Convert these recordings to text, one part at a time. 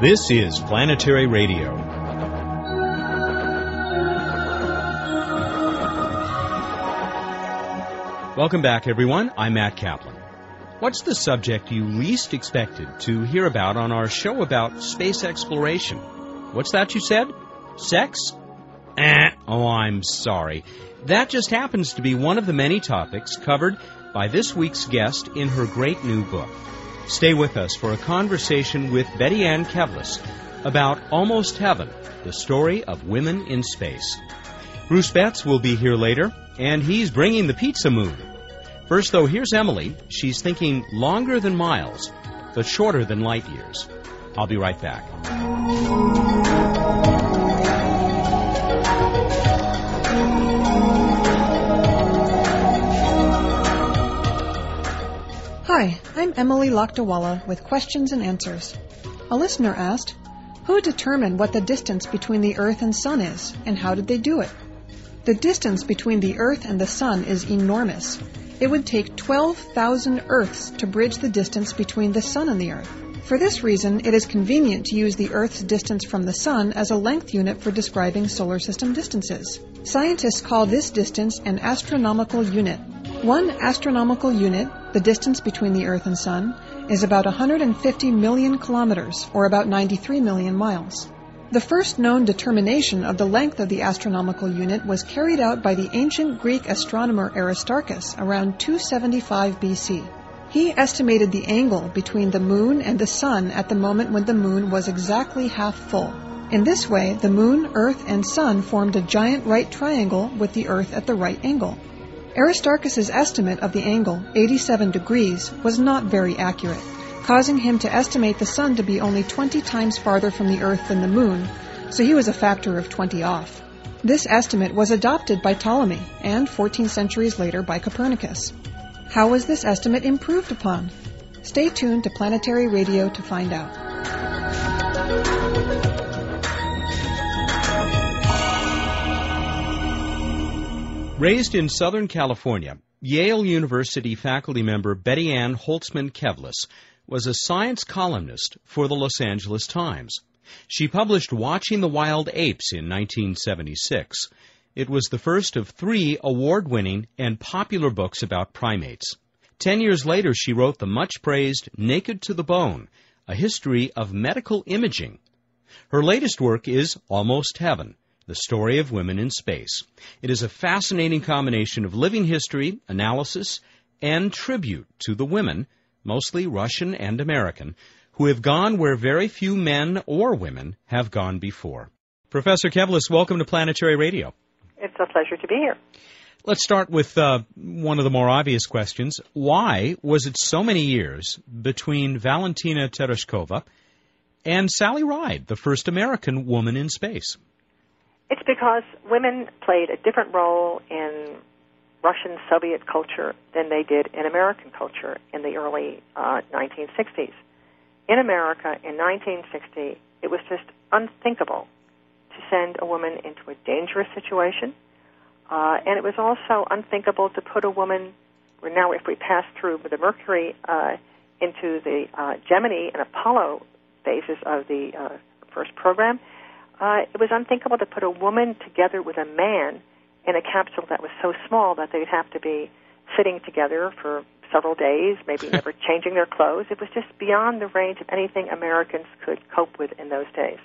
This is Planetary Radio. Welcome back, everyone. I'm Matt Kaplan. What's the subject you least expected to hear about on our show about space exploration? What's that you said? Sex? Eh. Oh, I'm sorry. That just happens to be one of the many topics covered by this week's guest in her great new book. Stay with us for a conversation with Betty Ann Kevles about Almost Heaven, the story of women in space. Bruce Betts will be here later, and he's bringing the pizza moon. First, though, here's Emily. She's thinking longer than miles, but shorter than light years. I'll be right back. I'm Emily Lakdawalla with questions and answers. A listener asked, Who determined what the distance between the Earth and Sun is, and how did they do it? The distance between the Earth and the Sun is enormous. It would take 12,000 Earths to bridge the distance between the Sun and the Earth. For this reason, it is convenient to use the Earth's distance from the Sun as a length unit for describing solar system distances. Scientists call this distance an astronomical unit. One astronomical unit, the distance between the Earth and Sun, is about 150 million kilometers, or about 93 million miles. The first known determination of the length of the astronomical unit was carried out by the ancient Greek astronomer Aristarchus around 275 BC. He estimated the angle between the moon and the sun at the moment when the moon was exactly half full. In this way, the moon, earth, and sun formed a giant right triangle with the earth at the right angle. Aristarchus's estimate of the angle, 87 degrees, was not very accurate, causing him to estimate the sun to be only 20 times farther from the earth than the moon, so he was a factor of 20 off. This estimate was adopted by Ptolemy and 14 centuries later by Copernicus. How was this estimate improved upon? Stay tuned to Planetary Radio to find out. Raised in Southern California, Yale University faculty member Betty Ann Holtzman Kevles was a science columnist for the Los Angeles Times. She published Watching the Wild Apes in 1976. It was the first of three award winning and popular books about primates. Ten years later, she wrote the much praised Naked to the Bone, a history of medical imaging. Her latest work is Almost Heaven the Story of Women in Space. It is a fascinating combination of living history, analysis, and tribute to the women, mostly Russian and American, who have gone where very few men or women have gone before. Professor Kevles, welcome to Planetary Radio. It's a pleasure to be here. Let's start with uh, one of the more obvious questions. Why was it so many years between Valentina Tereshkova and Sally Ride, the first American woman in space? It's because women played a different role in Russian Soviet culture than they did in American culture in the early uh, 1960s. In America in 1960, it was just unthinkable to send a woman into a dangerous situation, uh, and it was also unthinkable to put a woman. Now, if we pass through the Mercury uh, into the uh, Gemini and Apollo phases of the uh, first program, uh, it was unthinkable to put a woman together with a man in a capsule that was so small that they'd have to be sitting together for several days, maybe never changing their clothes. It was just beyond the range of anything Americans could cope with in those days.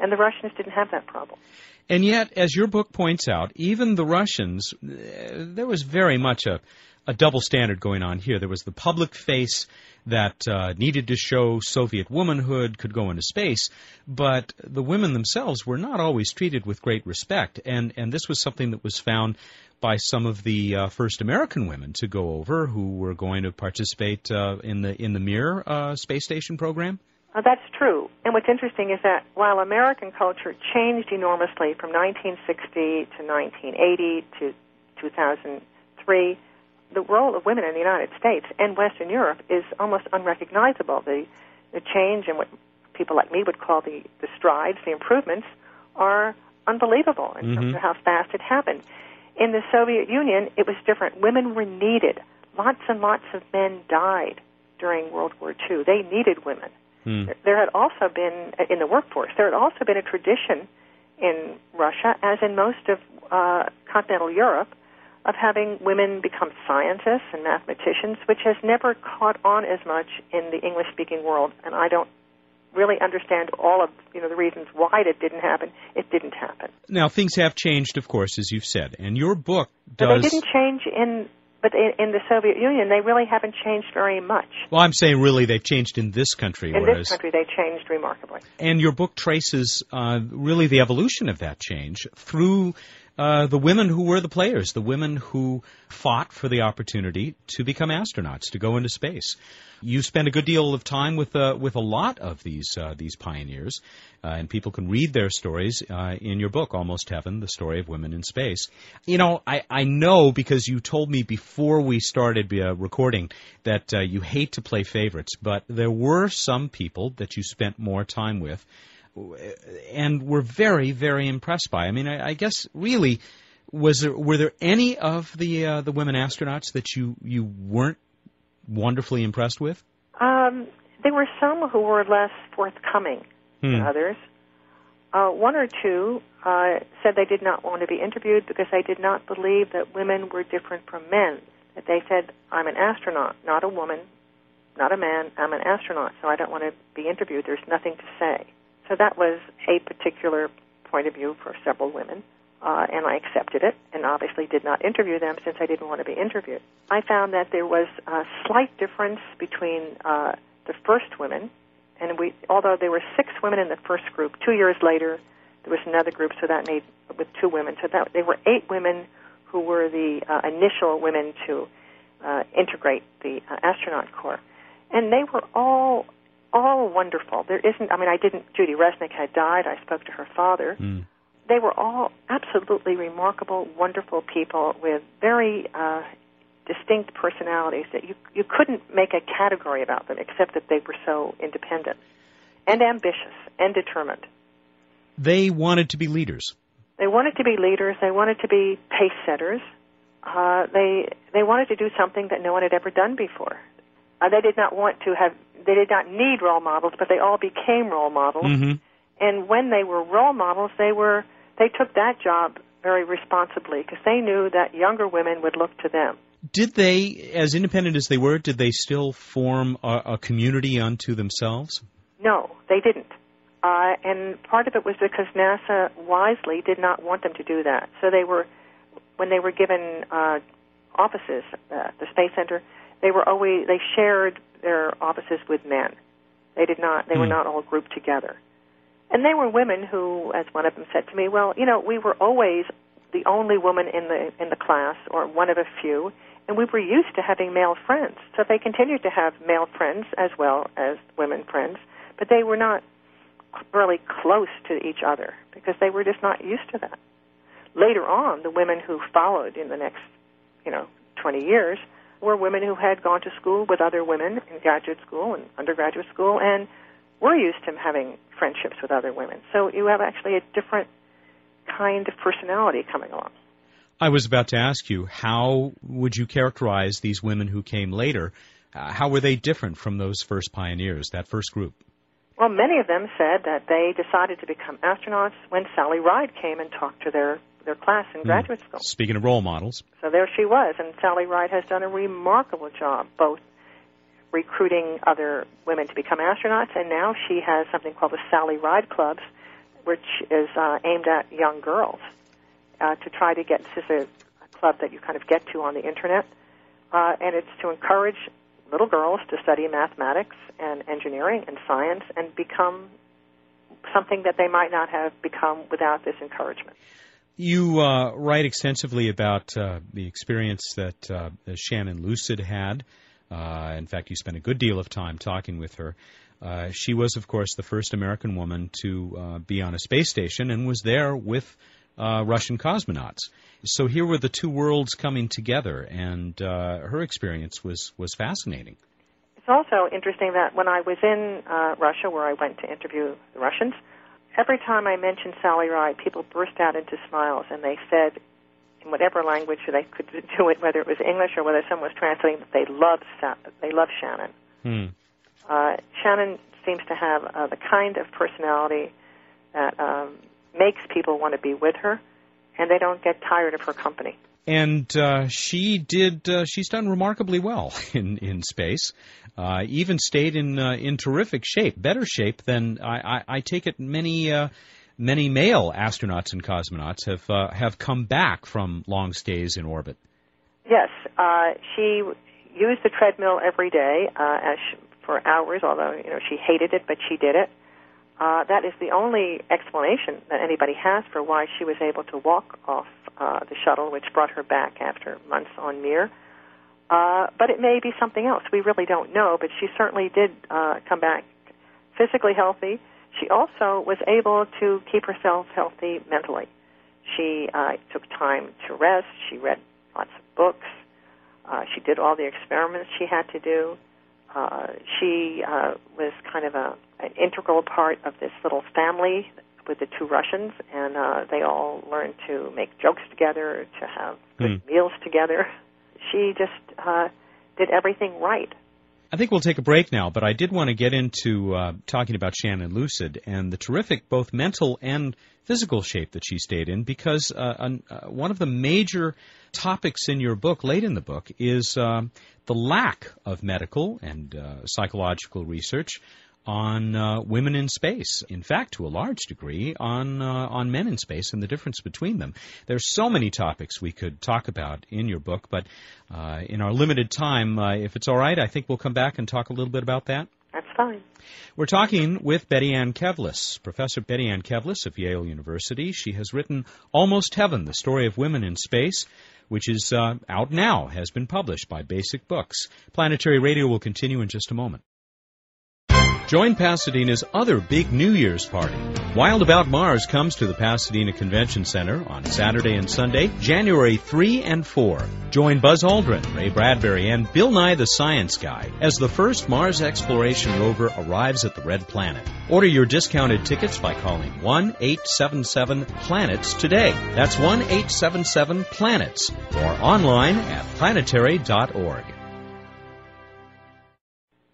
And the Russians didn't have that problem. And yet, as your book points out, even the Russians, uh, there was very much a, a double standard going on here. There was the public face that uh, needed to show Soviet womanhood, could go into space, but the women themselves were not always treated with great respect, and and this was something that was found by some of the uh, first American women to go over who were going to participate uh, in the in the Mir uh, space station program. That's true. And what's interesting is that while American culture changed enormously from 1960 to 1980 to 2003, the role of women in the United States and Western Europe is almost unrecognizable. The, the change in what people like me would call the, the strides, the improvements, are unbelievable in mm-hmm. terms of how fast it happened. In the Soviet Union, it was different. Women were needed. Lots and lots of men died during World War II. They needed women. Hmm. There, there had also been in the workforce. There had also been a tradition in Russia, as in most of uh, continental Europe, of having women become scientists and mathematicians, which has never caught on as much in the English-speaking world. And I don't really understand all of you know the reasons why it didn't happen. It didn't happen. Now things have changed, of course, as you've said, and your book But does. they didn't change in. But in, in the Soviet Union, they really haven't changed very much. Well, I'm saying really they've changed in this country, In whereas this country, they changed remarkably. and your book traces uh, really the evolution of that change through uh, the women who were the players, the women who fought for the opportunity to become astronauts, to go into space. You spend a good deal of time with uh, with a lot of these uh, these pioneers, uh, and people can read their stories uh, in your book, Almost Heaven: The Story of Women in Space. You know, I, I know because you told me before we started recording that you hate to play favorites, but there were some people that you spent more time with and were very, very impressed by. I mean, I, I guess really, was there were there any of the uh, the women astronauts that you you weren't wonderfully impressed with? Um, there were some who were less forthcoming than Hmm. others. Uh, one or two uh, said they did not want to be interviewed because they did not believe that women were different from men. That they said, "I'm an astronaut, not a woman, not a man. I'm an astronaut, so I don't want to be interviewed. There's nothing to say." So that was a particular point of view for several women, uh, and I accepted it, and obviously did not interview them since I didn't want to be interviewed. I found that there was a slight difference between uh, the first women, and we, although there were six women in the first group, two years later there was another group, so that made with two women. So that there were eight women who were the uh, initial women to uh, integrate the uh, astronaut corps, and they were all all wonderful. There isn't. I mean, I didn't. Judy Resnik had died. I spoke to her father. Hmm. They were all absolutely remarkable, wonderful people with very uh, distinct personalities that you you couldn't make a category about them except that they were so independent and ambitious and determined. They wanted to be leaders. They wanted to be leaders. They wanted to be pace setters. Uh, they they wanted to do something that no one had ever done before. Uh, they did not want to have. They did not need role models, but they all became role models. hmm And when they were role models, they were they took that job very responsibly because they knew that younger women would look to them. Did they, as independent as they were, did they still form a, a community unto themselves? No, they didn't. Uh, and part of it was because NASA wisely did not want them to do that. So they were, when they were given uh, offices, uh, the Space Center, they were always they shared their offices with men. They did not. They were Hmm. not all grouped together. And they were women who, as one of them said to me, well, you know, we were always the only woman in the in the class, or one of a few, and we were used to having male friends. So they continued to have male friends as well as women friends, but they were not really close to each other because they were just not used to that. Later on, the women who followed in the next, you know, 20 years were women who had gone to school with other women in graduate school and undergraduate school and were used to having friendships with other women. So you have actually a different kind of personality coming along. I was about to ask you, how would you characterize these women who came later? Uh, how were they different from those first pioneers, that first group? Well, many of them said that they decided to become astronauts when Sally Ride came and talked to their, their class in graduate school. Speaking of role models, So there she was, and Sally Ride has done a remarkable job both recruiting other women to become astronauts, and now she has something called the Sally Ride Clubs, which is uh, aimed at young girls uh, to try to get. This is a, a club that you kind of get to on the internet, uh, and it's to encourage little girls to study mathematics and engineering and science and become something that they might not have become without this encouragement. You uh, write extensively about uh, the experience that uh, Shannon Lucid had. Uh, in fact, you spent a good deal of time talking with her. Uh, she was, of course, the first American woman to uh, be on a space station and was there with Russian cosmonauts. So here were the two worlds coming together, and her experience was, was fascinating. It's also interesting that when I was in Russia, where I went to interview the Russians, every time I mentioned Sally Ride, people burst out into smiles, and they said, in whatever language they could do it, whether it was English or whether someone was translating, that they loved Sa- they loved Shannon. Hmm. Uh, Shannon seems to have uh, the kind of personality that um, makes people want to be with her, and they don't get tired of her company. And uh, she did. Uh, she's done remarkably well in in space. Uh, even stayed in uh, in terrific shape, better shape than I, I, I take it many uh, many male astronauts and cosmonauts have uh, have come back from long stays in orbit. Yes, she used the treadmill every day she, for hours. Although you know she hated it, but she did it. That is the only explanation that anybody has for why she was able to walk off uh, the shuttle, which brought her back after months on Mir. Uh, but it may be something else. We really don't know, but she certainly did uh, come back physically healthy. She also was able to keep herself healthy mentally. She uh, took time to rest. She read lots of books. Uh, she did all the experiments she had to do. Uh, she uh, was kind of a, an integral part of this little family with the two Russians, and uh, they all learned to make jokes together, to have good mm. meals together. She just uh, did everything right. I think we'll take a break now, but I did want to get into uh, talking about Shannon Lucid and the terrific both mental and physical shape that she stayed in because uh, an, uh, one of the major topics in your book, late in the book, is uh, the lack of medical and uh, psychological research on uh, women in space. In fact, to a large degree, on uh, on men in space and the difference between them. There's so many topics we could talk about in your book, but uh, in our limited time, uh, if it's all right, I think we'll come back and talk a little bit about that. That's fine. We're talking with Betty Ann Kevles, Professor Betty Ann Kevles of Yale University. She has written Almost Heaven: The Story of Women in Space which is uh, out now, has been published by Basic Books. Planetary Radio will continue in just a moment. Join Pasadena's other big New Year's party. Wild About Mars comes to the Pasadena Convention Center on Saturday and Sunday, January 3 and 4. Join Buzz Aldrin, Ray Bradbury, and Bill Nye the Science Guy as the first Mars exploration rover arrives at the Red Planet. Order your discounted tickets by calling 1 877 Planets today. That's 1 877 Planets or online at planetary.org.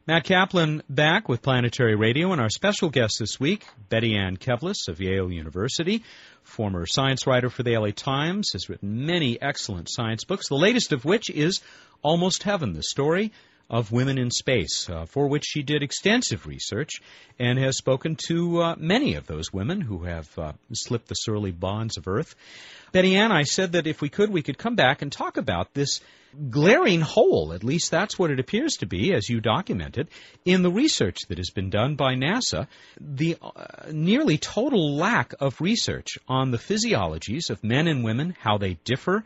Matt Kaplan back with Planetary Radio, and our special guest this week, Betty Ann Kevles of Yale University, former science writer for the LA Times, has written many excellent science books, the latest of which is Almost Heaven, the story of women in space, uh, for which she did extensive research and has spoken to uh, many of those women who have uh, slipped the surly bonds of Earth. Betty Ann, I said that if we could, we could come back and talk about this glaring hole, at least that's what it appears to be, as you documented, in the research that has been done by NASA. The uh, nearly total lack of research on the physiologies of men and women, how they differ,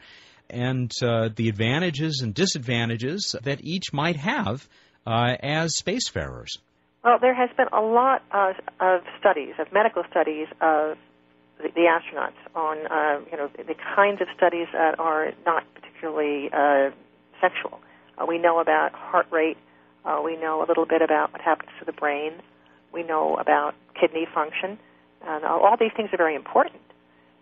and uh, the advantages and disadvantages that each might have uh, as spacefarers. Well, there has been a lot of, of studies, of medical studies of the, the astronauts on, uh, you know, the kinds of studies that are not particularly uh, sexual. Uh, we know about heart rate. Uh, we know a little bit about what happens to the brain. We know about kidney function. And uh, all these things are very important.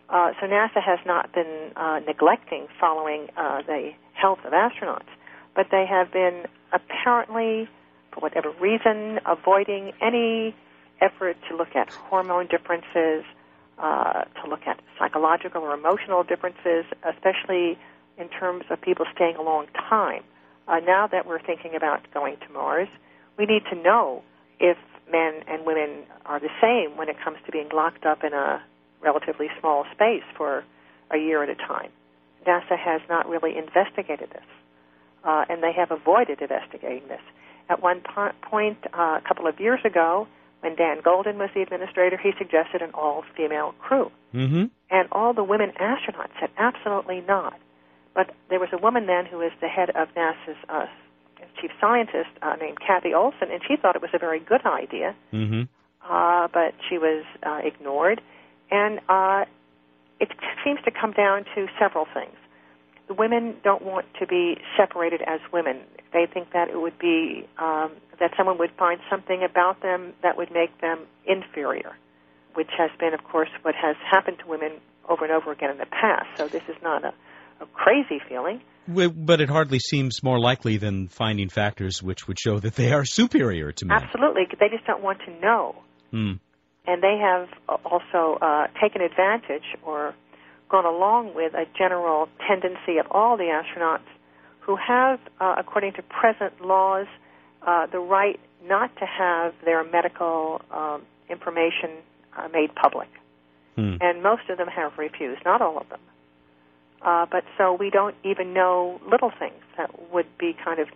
Uh, so NASA has not been uh, neglecting following uh, the health of astronauts, but they have been apparently, for whatever reason, avoiding any effort to look at hormone differences, uh, to look at psychological or emotional differences, especially in terms of people staying a long time. Uh, now that we're thinking about going to Mars, we need to know if men and women are the same when it comes to being locked up in a relatively small space for a year at a time. NASA has not really investigated this, uh, and they have avoided investigating this. At one po- point, uh, a couple of years ago, when Dan Goldin was the administrator, he suggested an all-female crew, mm-hmm. and all the women astronauts said absolutely not. But there was a woman then who was the head of NASA's uh, chief scientist uh, named Kathie Olsen, and she thought it was a very good idea. Mm-hmm. Uh, but she was uh, ignored, and uh, it seems to come down to several things. The women don't want to be separated as women. They think that it would be um, that someone would find something about them that would make them inferior, which has been, of course, what has happened to women over and over again in the past. So this is not a a crazy feeling, But it hardly seems more likely than finding factors which would show that they are superior to men. Absolutely. They just don't want to know. Hmm. And they have also uh, taken advantage or gone along with a general tendency of all the astronauts who have, uh, according to present laws, uh, the right not to have their medical um, information uh, made public. Hmm. And most of them have refused, not all of them. Uh, but so we don't even know little things that would be kind of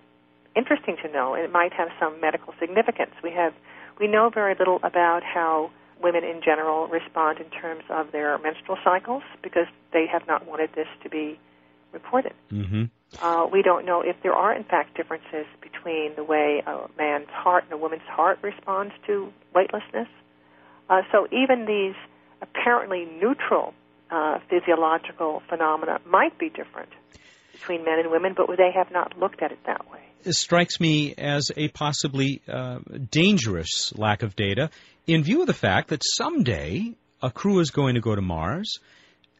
interesting to know, and it might have some medical significance. We have we know very little about how women in general respond in terms of their menstrual cycles because they have not wanted this to be reported. Mm-hmm. Uh, we don't know if there are, in fact, differences between the way a man's heart and a woman's heart responds to weightlessness. Uh, so even these apparently neutral uh, physiological phenomena might be different between men and women, but they have not looked at it that way. It strikes me as a possibly uh, dangerous lack of data in view of the fact that someday a crew is going to go to Mars.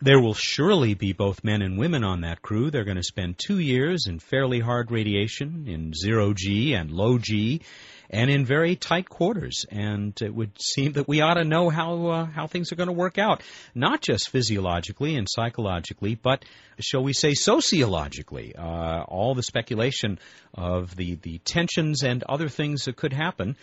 There will surely be both men and women on that crew. They're going to spend two years in fairly hard radiation, in zero G and low G, and in very tight quarters. And it would seem that we ought to know how uh, how things are going to work out, not just physiologically and psychologically, but shall we say sociologically. Uh, all the speculation of the the tensions and other things that could happen.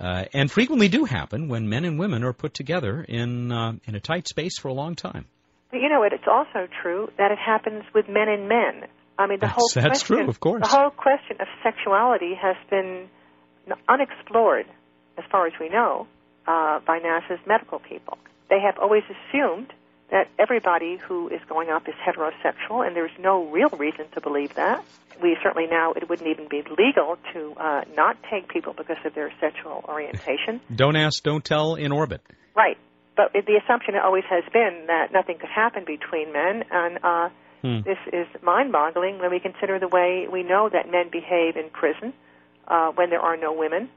Uh, and frequently do happen when men and women are put together in uh, in a tight space for a long time. But you know, it's also true that it happens with men and men. I mean, the That's- whole that's question, true, of course. The whole question of sexuality has been unexplored, as far as we know, uh, by NASA's medical people. They have always assumed that everybody who is going up is heterosexual, and there's no real reason to believe that. We certainly now it wouldn't even be legal to uh, not take people because of their sexual orientation. Don't ask, don't tell in orbit. Right. But the assumption always has been that nothing could happen between men, and uh, Hmm. this is mind-boggling when we consider the way we know that men behave in prison uh, when there are no women.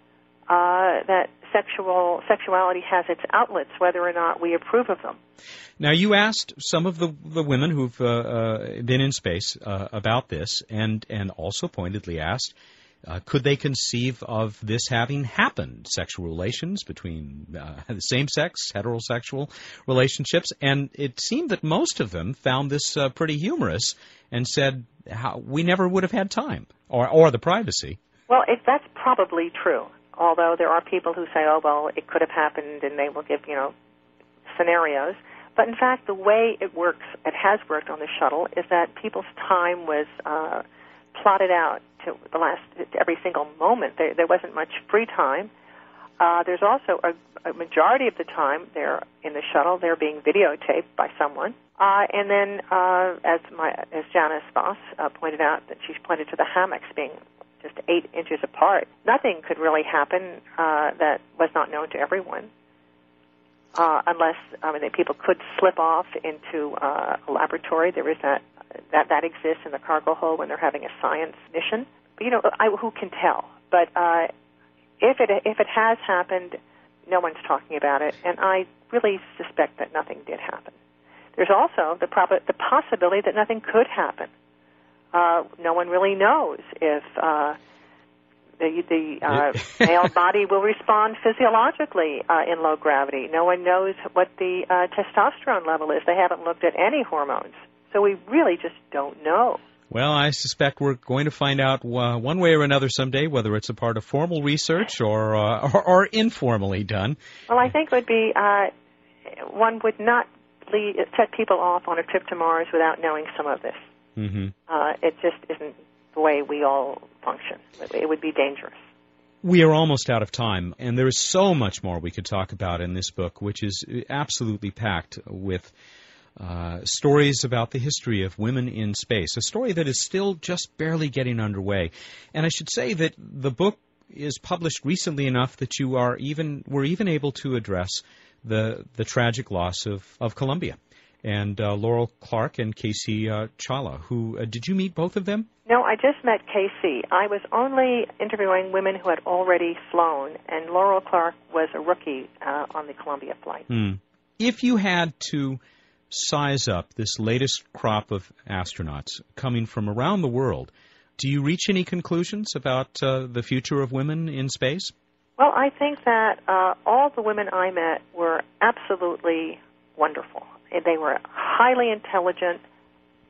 Uh, that sexual sexuality has its outlets, whether or not we approve of them. Now, you asked some of the, the women who've uh, uh, been in space uh, about this, and, and also pointedly asked, uh, could they conceive of this having happened? Sexual relations between uh, the same sex, heterosexual relationships. And it seemed that most of them found this uh, pretty humorous and said, How, we never would have had time or, or the privacy. Well, if that's probably true. Although there are people who say, "Oh, well, it could have happened," and they will give you know scenarios. But in fact, the way it works, it has worked on the shuttle, is that people's time was uh, plotted out to the last to every single moment. There, there wasn't much free time. Uh, there's also a, a majority of the time they're in the shuttle. They're being videotaped by someone. Uh, and then, uh, as my as Janice Voss uh, pointed out, that she's pointed to the hammocks being just eight inches apart. Nothing could really happen uh, that was not known to everyone, uh, unless I mean people could slip off into uh, a laboratory. There is that that that exists in the cargo hold when they're having a science mission. But you know, I, who can tell? But uh, if it if it has happened, no one's talking about it, and I really suspect that nothing did happen. There's also the prob- the possibility that nothing could happen. Uh, no one really knows if uh, the the uh, male body will respond physiologically uh, in low gravity. No one knows what the uh, testosterone level is. They haven't looked at any hormones, so we really just don't know. Well, I suspect we're going to find out uh, one way or another someday, whether it's a part of formal research or uh, or, or informally done. Well, I think it would be uh, one would not lead, set people off on a trip to Mars without knowing some of this. hmm Uh, it just isn't the way we all function. It would be dangerous. We are almost out of time, and there is so much more we could talk about in this book, which is absolutely packed with uh, stories about the history of women in space, a story that is still just barely getting underway. And I should say that the book is published recently enough that you are even were even able to address the the tragic loss of of Columbia and uh, Laurel Clark and Casey uh, Chawla. Who uh, did you meet both of them? No, I just met Casey. I was only interviewing women who had already flown, and Laurel Clark was a rookie uh, on the Columbia flight. Hmm. If you had to size up this latest crop of astronauts coming from around the world, do you reach any conclusions about uh, the future of women in space? Well, I think that uh, all the women I met were absolutely wonderful. They were highly intelligent,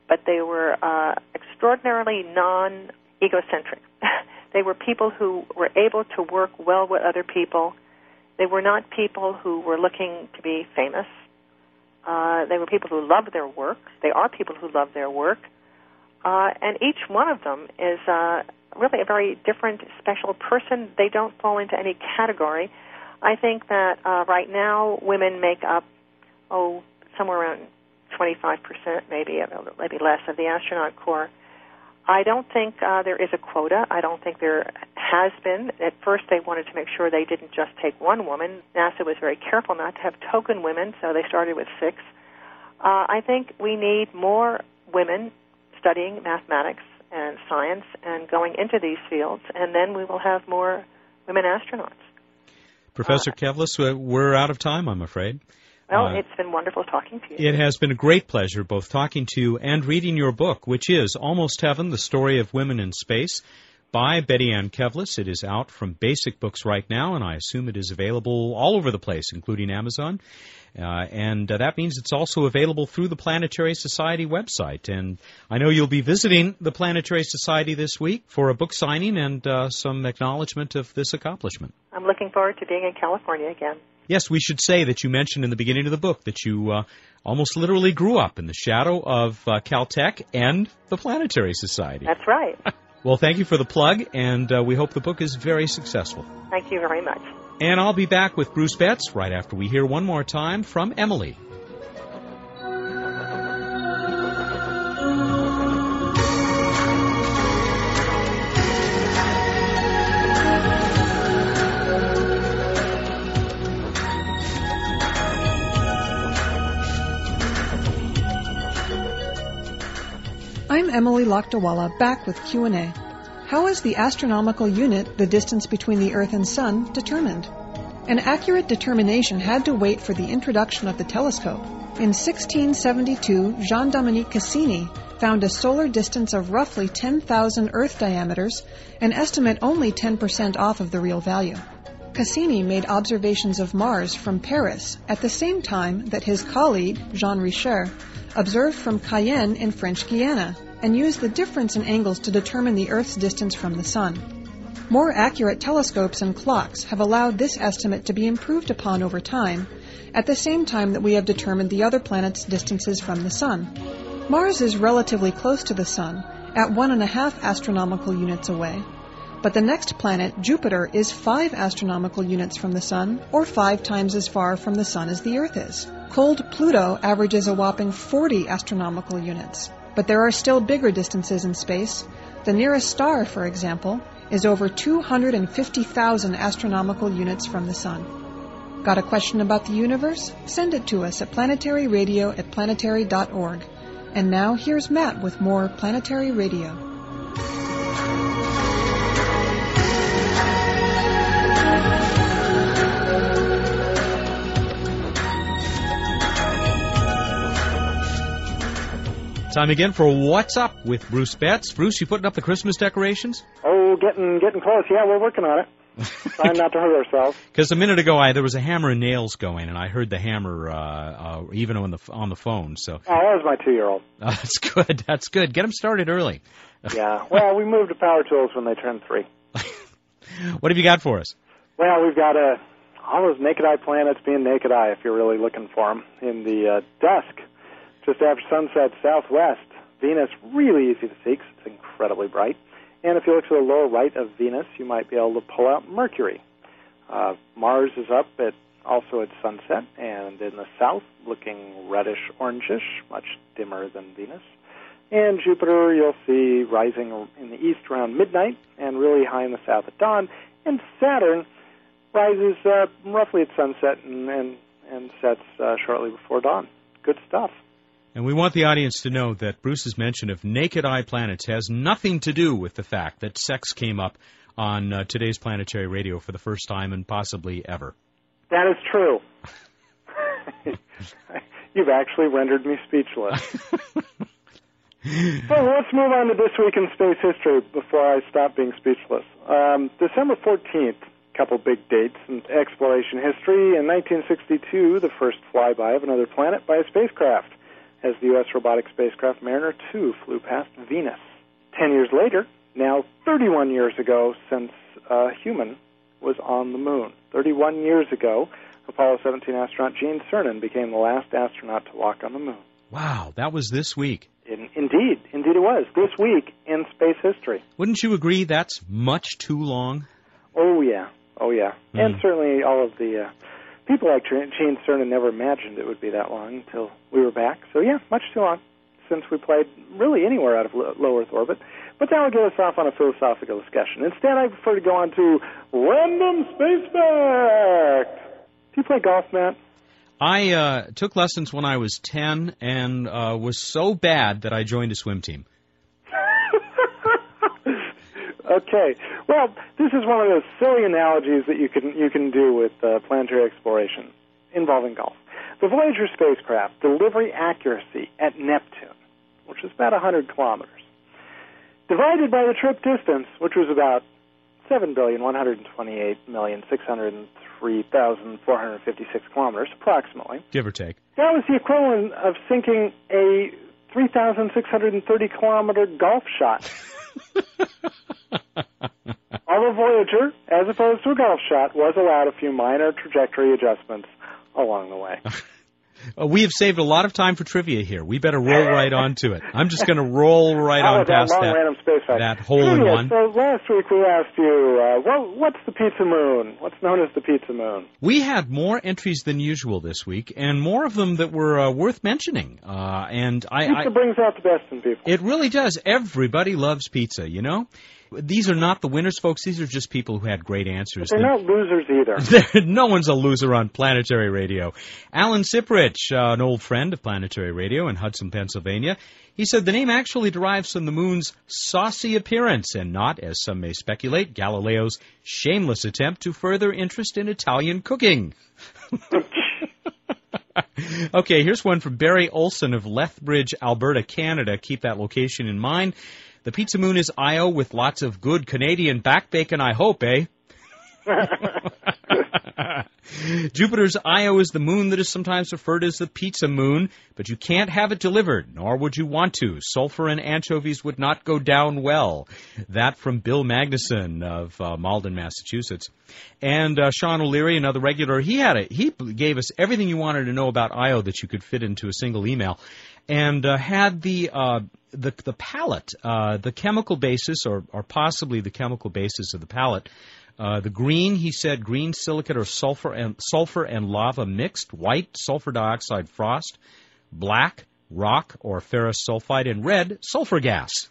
but they were uh, extraordinarily non egocentric. they were people who were able to work well with other people. They were not people who were looking to be famous. Uh, they were people who loved their work. They are people who love their work. Uh, and each one of them is uh, really a very different, special person. They don't fall into any category. I think that uh, right now women make up, oh, somewhere around 25%, maybe, maybe less, of the astronaut corps. I don't think uh, there is a quota. I don't think there has been. At first, they wanted to make sure they didn't just take one woman. NASA was very careful not to have token women, so they started with six. Uh, I think we need more women studying mathematics and science and going into these fields, and then we will have more women astronauts. Professor uh, Kevles, we're out of time, I'm afraid. Well, uh, it's been wonderful talking to you. It has been a great pleasure both talking to you and reading your book, which is Almost Heaven The Story of Women in Space by Betty Ann Kevles. It is out from Basic Books right now, and I assume it is available all over the place, including Amazon. Uh, and uh, that means it's also available through the Planetary Society website. And I know you'll be visiting the Planetary Society this week for a book signing and uh, some acknowledgement of this accomplishment. I'm looking forward to being in California again. Yes, we should say that you mentioned in the beginning of the book that you uh, almost literally grew up in the shadow of uh, Caltech and the Planetary Society. That's right. well, thank you for the plug, and uh, we hope the book is very successful. Thank you very much. And I'll be back with Bruce Betts right after we hear one more time from Emily. Emily Lakdawalla, back with Q&A. How is the astronomical unit, the distance between the Earth and Sun, determined? An accurate determination had to wait for the introduction of the telescope. In 1672, Jean-Dominique Cassini found a solar distance of roughly 10,000 Earth diameters, an estimate only 10% off of the real value. Cassini made observations of Mars from Paris at the same time that his colleague, Jean Richer, observed from Cayenne in French Guiana and used the difference in angles to determine the Earth's distance from the Sun. More accurate telescopes and clocks have allowed this estimate to be improved upon over time, at the same time that we have determined the other planets' distances from the Sun. Mars is relatively close to the Sun, at one and a half astronomical units away, but the next planet, Jupiter, is five astronomical units from the Sun, or five times as far from the Sun as the Earth is. Cold Pluto averages a whopping 40 astronomical units. But there are still bigger distances in space. The nearest star, for example, is over 250,000 astronomical units from the Sun. Got a question about the universe? Send it to us at planetaryradio at planetary.org. And now here's Matt with more Planetary Radio. Time again for What's Up with Bruce Betts. Bruce, you putting up the Christmas decorations? Oh, getting getting close. Yeah, we're working on it. Trying not to hurt ourselves. Because a minute ago, I there was a hammer and nails going, and I heard the hammer uh, uh, even on the on the phone. So. Oh, that was my two-year-old. Uh, that's good. That's good. Get them started early. yeah. Well, we moved to power tools when they turned three. what have you got for us? Well, we've got a uh, all those naked eye planets being naked eye if you're really looking for them in the uh, dusk just after sunset southwest. Venus really easy to see because it's incredibly bright. And if you look to the lower right of Venus, you might be able to pull out Mercury. Uh, Mars is up at also at sunset, and in the south, looking reddish orangish, much dimmer than Venus. And Jupiter, you'll see rising in the east around midnight, and really high in the south at dawn. And Saturn rises uh, roughly at sunset and and, and sets uh, shortly before dawn. Good stuff. And we want the audience to know that Bruce's mention of naked eye planets has nothing to do with the fact that sex came up on uh, today's planetary radio for the first time and possibly ever. That is true. You've actually rendered me speechless. so let's move on to this week in space history before I stop being speechless. Um, December 14th, couple big dates in exploration history. In 1962, the first flyby of another planet by a spacecraft, as the U.S. robotic spacecraft Mariner 2 flew past Venus. Ten years later, now 31 years ago since a human was on the moon. 31 years ago, Apollo 17 astronaut Gene Cernan became the last astronaut to walk on the moon. Wow, that was this week. In, indeed, indeed it was. This week in space history. Wouldn't you agree that's much too long? Oh, yeah. Oh, yeah. Mm. And certainly all of the uh, people like Gene Cernan never imagined it would be that long until we were back. So, yeah, much too long since we played really anywhere out of low Earth orbit. But that will get us off on a philosophical discussion. Instead, I prefer to go on to random space fact. Do you play golf, Matt? I uh, took lessons when I was 10 and uh, was so bad that I joined a swim team. Okay. Well, this is one of those silly analogies that you can you can do with uh, planetary exploration involving golf. The Voyager spacecraft delivery accuracy at Neptune, which is about 100 kilometers, divided by the trip distance, which was about seven billion one hundred twenty-eight million six hundred three thousand four hundred fifty-six kilometers, approximately. Give or take. That was the equivalent of sinking a 3,630 kilometer golf shot. Although Voyager, as opposed to a golf shot, was allowed a few minor trajectory adjustments along the way. Uh, we have saved a lot of time for trivia here. We better roll right on to it. I'm just going to roll right on past that, that, that hole in one. So last week we asked you, uh, what, what's the pizza moon? What's known as the pizza moon? We had more entries than usual this week, and more of them that were uh, worth mentioning. Uh, and I, pizza I, brings out the best in people. It really does. Everybody loves pizza, you know. These are not the winners, folks. These are just people who had great answers. But they're not losers either. no one's a loser on Planetary Radio. Alan Siprich, uh, an old friend of Planetary Radio in Hudson, Pennsylvania, he said the name actually derives from the moon's saucy appearance and not, as some may speculate, Galileo's shameless attempt to further interest in Italian cooking. okay, here's one from Barry Olson of Lethbridge, Alberta, Canada. Keep that location in mind. The Pizza Moon is Io with lots of good Canadian back bacon, I hope, eh? Jupiter's Io is the moon that is sometimes referred as the pizza moon, but you can't have it delivered, nor would you want to. Sulfur and anchovies would not go down well. That from Bill Magnuson of uh, Malden, Massachusetts. And uh, Sean O'Leary, another regular, he had it. He gave us everything you wanted to know about Io that you could fit into a single email, and uh, had the uh, the the palette, uh, the chemical basis, or or possibly the chemical basis of the palette. Uh, the green, he said, green silicate or sulfur and sulfur and lava mixed. White, sulfur dioxide frost. Black, rock or ferrous sulfide, and red, sulfur gas.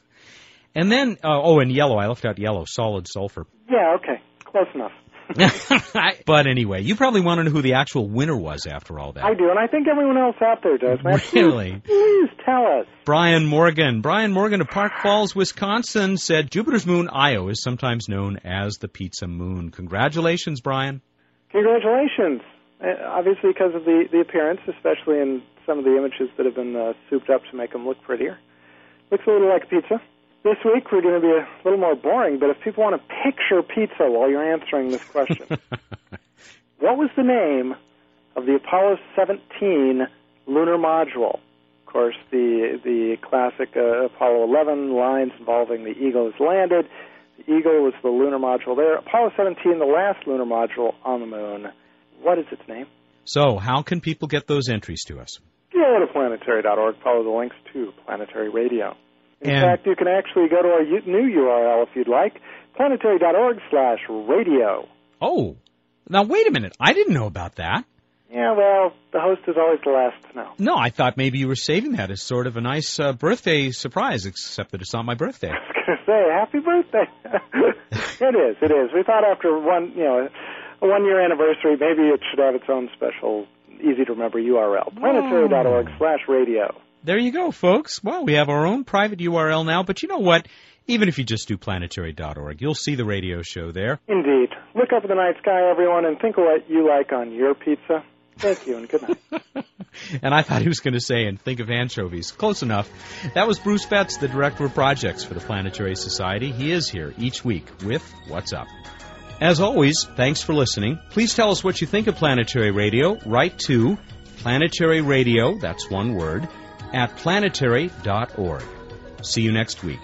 And then, uh, oh, and yellow. I left out yellow, solid sulfur. Yeah, okay, close enough. but anyway, you probably want to know who the actual winner was after all that. I do, and I think everyone else out there does. Man. Really? Please, please tell us. Brian Morgan. Brian Morgan of Park Falls, Wisconsin said Jupiter's moon Io is sometimes known as the pizza moon. Congratulations, Brian. Congratulations. Uh, obviously, because of the, the appearance, especially in some of the images that have been uh, souped up to make them look prettier. Looks a little like pizza. This week we're going to be a little more boring, but if people want to picture pizza while you're answering this question, what was the name of the Apollo 17 lunar module? Of course, the the classic uh, Apollo 11 lines involving the Eagle has landed. The Eagle was the lunar module there. Apollo 17, the last lunar module on the moon. What is its name? So, how can people get those entries to us? Go to planetary.org. Follow the links to Planetary Radio. In and fact, you can actually go to our new URL if you'd like, planetary.org slash radio. Oh, now wait a minute. I didn't know about that. Yeah, well, the host is always the last to know. No, I thought maybe you were saving that as sort of a nice uh, birthday surprise, except that it's not my birthday. I was going to say, happy birthday. it is, it is. We thought after one, you know, a one year anniversary, maybe it should have its own special, easy to remember URL. Planetary.org slash radio. There you go, folks. Well, we have our own private URL now, but you know what? Even if you just do planetary.org, you'll see the radio show there. Indeed. Look up at the night sky, everyone, and think of what you like on your pizza. Thank you, and good night. and I thought he was going to say, and think of anchovies. Close enough. That was Bruce Betts, the Director of Projects for the Planetary Society. He is here each week with What's Up. As always, thanks for listening. Please tell us what you think of Planetary Radio. Write to Planetary Radio, that's one word, at planetary.org. See you next week.